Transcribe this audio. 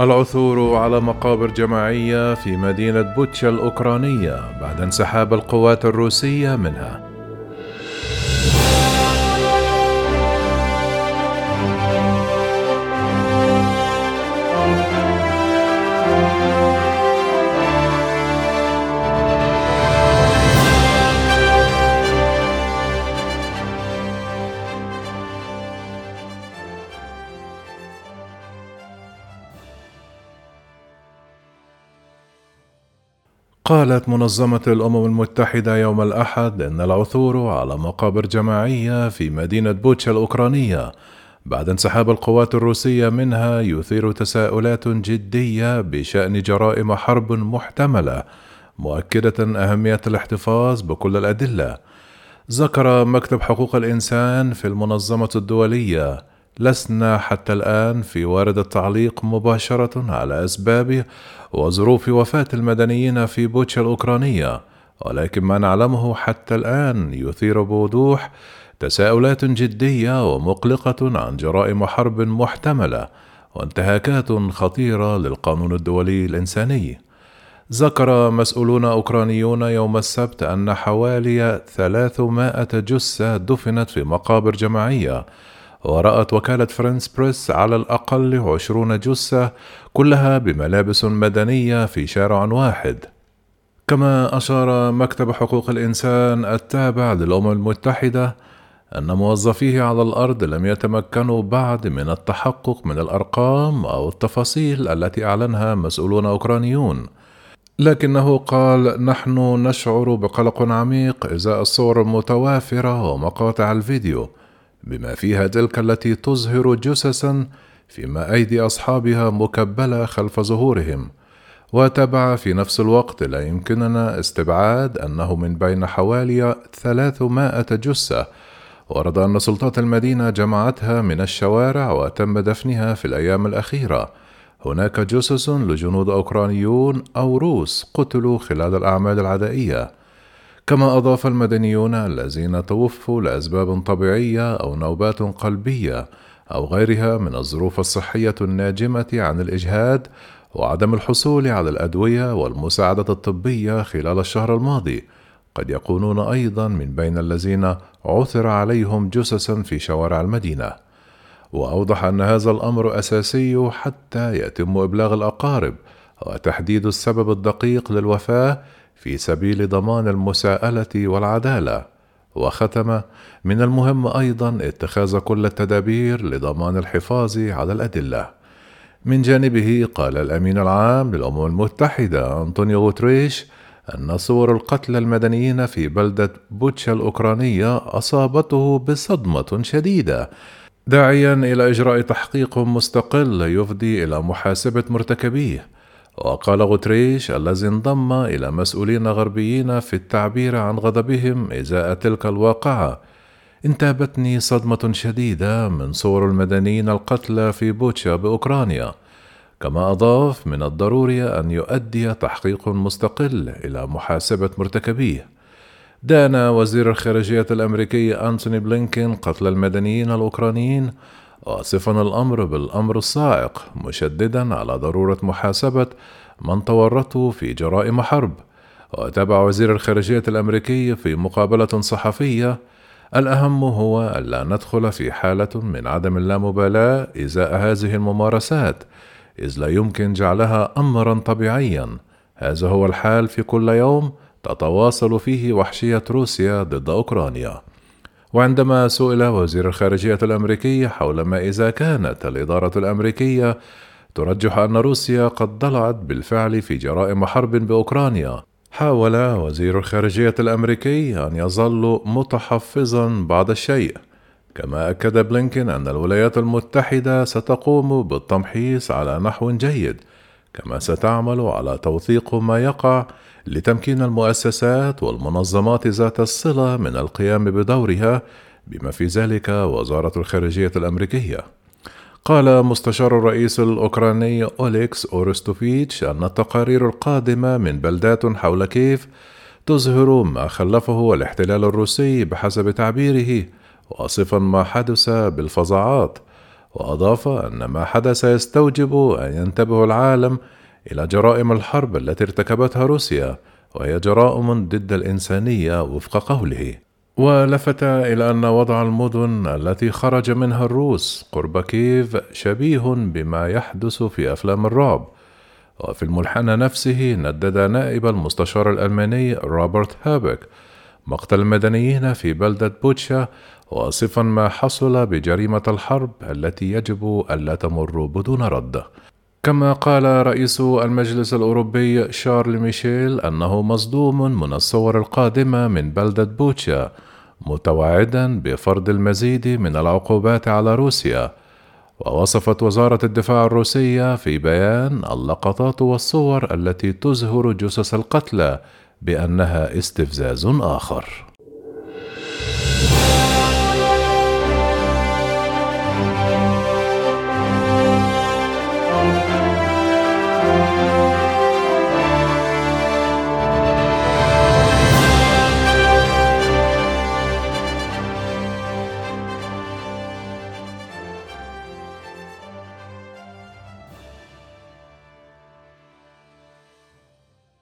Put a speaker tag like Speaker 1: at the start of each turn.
Speaker 1: العثور على مقابر جماعية في مدينة بوتشا الأوكرانية بعد انسحاب القوات الروسية منها. قالت منظمة الأمم المتحدة يوم الأحد إن العثور على مقابر جماعية في مدينة بوتشا الأوكرانية بعد انسحاب القوات الروسية منها يثير تساؤلات جدية بشأن جرائم حرب محتملة مؤكدة أهمية الاحتفاظ بكل الأدلة. ذكر مكتب حقوق الإنسان في المنظمة الدولية لسنا حتى الآن في وارد التعليق مباشرة على أسباب وظروف وفاة المدنيين في بوتشا الأوكرانية، ولكن ما نعلمه حتى الآن يثير بوضوح تساؤلات جدية ومقلقة عن جرائم حرب محتملة وانتهاكات خطيرة للقانون الدولي الإنساني. ذكر مسؤولون أوكرانيون يوم السبت أن حوالي 300 جثة دفنت في مقابر جماعية ورأت وكالة فرنس بريس على الأقل عشرون جثة كلها بملابس مدنية في شارع واحد. كما أشار مكتب حقوق الإنسان التابع للأمم المتحدة أن موظفيه على الأرض لم يتمكنوا بعد من التحقق من الأرقام أو التفاصيل التي أعلنها مسؤولون أوكرانيون. لكنه قال نحن نشعر بقلق عميق إزاء الصور المتوافرة ومقاطع الفيديو بما فيها تلك التي تظهر جثثا فيما أيدي أصحابها مكبلة خلف ظهورهم وتابع في نفس الوقت لا يمكننا استبعاد أنه من بين حوالي 300 جثة ورد أن سلطات المدينة جمعتها من الشوارع وتم دفنها في الأيام الأخيرة. هناك جثث لجنود أوكرانيون أو روس قتلوا خلال الأعمال العدائية. كما أضاف المدنيون الذين توفوا لأسباب طبيعية أو نوبات قلبية أو غيرها من الظروف الصحية الناجمة عن الإجهاد وعدم الحصول على الأدوية والمساعدة الطبية خلال الشهر الماضي. قد يكونون أيضا من بين الذين عثر عليهم جثثا في شوارع المدينة. وأوضح أن هذا الأمر أساسي حتى يتم إبلاغ الأقارب وتحديد السبب الدقيق للوفاة في سبيل ضمان المساءلة والعدالة وختم من المهم أيضا اتخاذ كل التدابير لضمان الحفاظ على الأدلة. من جانبه قال الأمين العام للأمم المتحدة أنطونيو غوتريش أن صور القتلى المدنيين في بلدة بوتشا الأوكرانية أصابته بصدمة شديدة داعيا إلى إجراء تحقيق مستقل يفضي إلى محاسبة مرتكبيه. وقال غوتريش الذي انضم إلى مسؤولين غربيين في التعبير عن غضبهم إزاء تلك الواقعة انتابتني صدمة شديدة من صور المدنيين القتلى في بوتشا بأوكرانيا كما أضاف من الضروري أن يؤدي تحقيق مستقل إلى محاسبة مرتكبيه. دان وزير الخارجية الأمريكي أنتوني بلينكين قتل المدنيين الأوكرانيين واصفا الأمر بالأمر الصاعق مشددا على ضرورة محاسبة من تورطوا في جرائم حرب. وتابع وزير الخارجية الأمريكي في مقابلة صحفية الأهم هو الا ندخل في حالة من عدم اللامبالاة إزاء هذه الممارسات إذ لا يمكن جعلها امرا طبيعيا. هذا هو الحال في كل يوم تتواصل فيه وحشية روسيا ضد أوكرانيا. وعندما سئل وزير الخارجية الأمريكي حول ما إذا كانت الإدارة الأمريكية ترجح أن روسيا قد ضلعت بالفعل في جرائم حرب بأوكرانيا حاول وزير الخارجية الأمريكي أن يظل متحفظا بعض الشيء كما أكد بلينكين أن الولايات المتحدة ستقوم بالتمحيص على نحو جيد كما ستعمل على توثيق ما يقع لتمكين المؤسسات والمنظمات ذات الصلة من القيام بدورها بما في ذلك وزارة الخارجية الأمريكية. قال مستشار الرئيس الأوكراني أوليكس أورستوفيتش أن التقارير القادمة من بلدات حول كيف تظهر ما خلفه الاحتلال الروسي بحسب تعبيره واصفا ما حدث بالفظاعات وأضاف أن ما حدث يستوجب أن ينتبه العالم إلى جرائم الحرب التي ارتكبتها روسيا وهي جرائم ضد الإنسانية وفق قوله. ولفت إلى أن وضع المدن التي خرج منها الروس قرب كييف شبيه بما يحدث في أفلام الرعب. وفي الملحن نفسه ندد نائب المستشار الألماني روبرت هابك مقتل المدنيين في بلدة بوتشا واصفا ما حصل بجريمة الحرب التي يجب ألا تمر بدون رد. كما قال رئيس المجلس الأوروبي شارل ميشيل أنه مصدوم من الصور القادمة من بلدة بوتشا متوعدا بفرض المزيد من العقوبات على روسيا. ووصفت وزارة الدفاع الروسية في بيان اللقطات والصور التي تزهر جثث القتلى بأنها استفزاز آخر.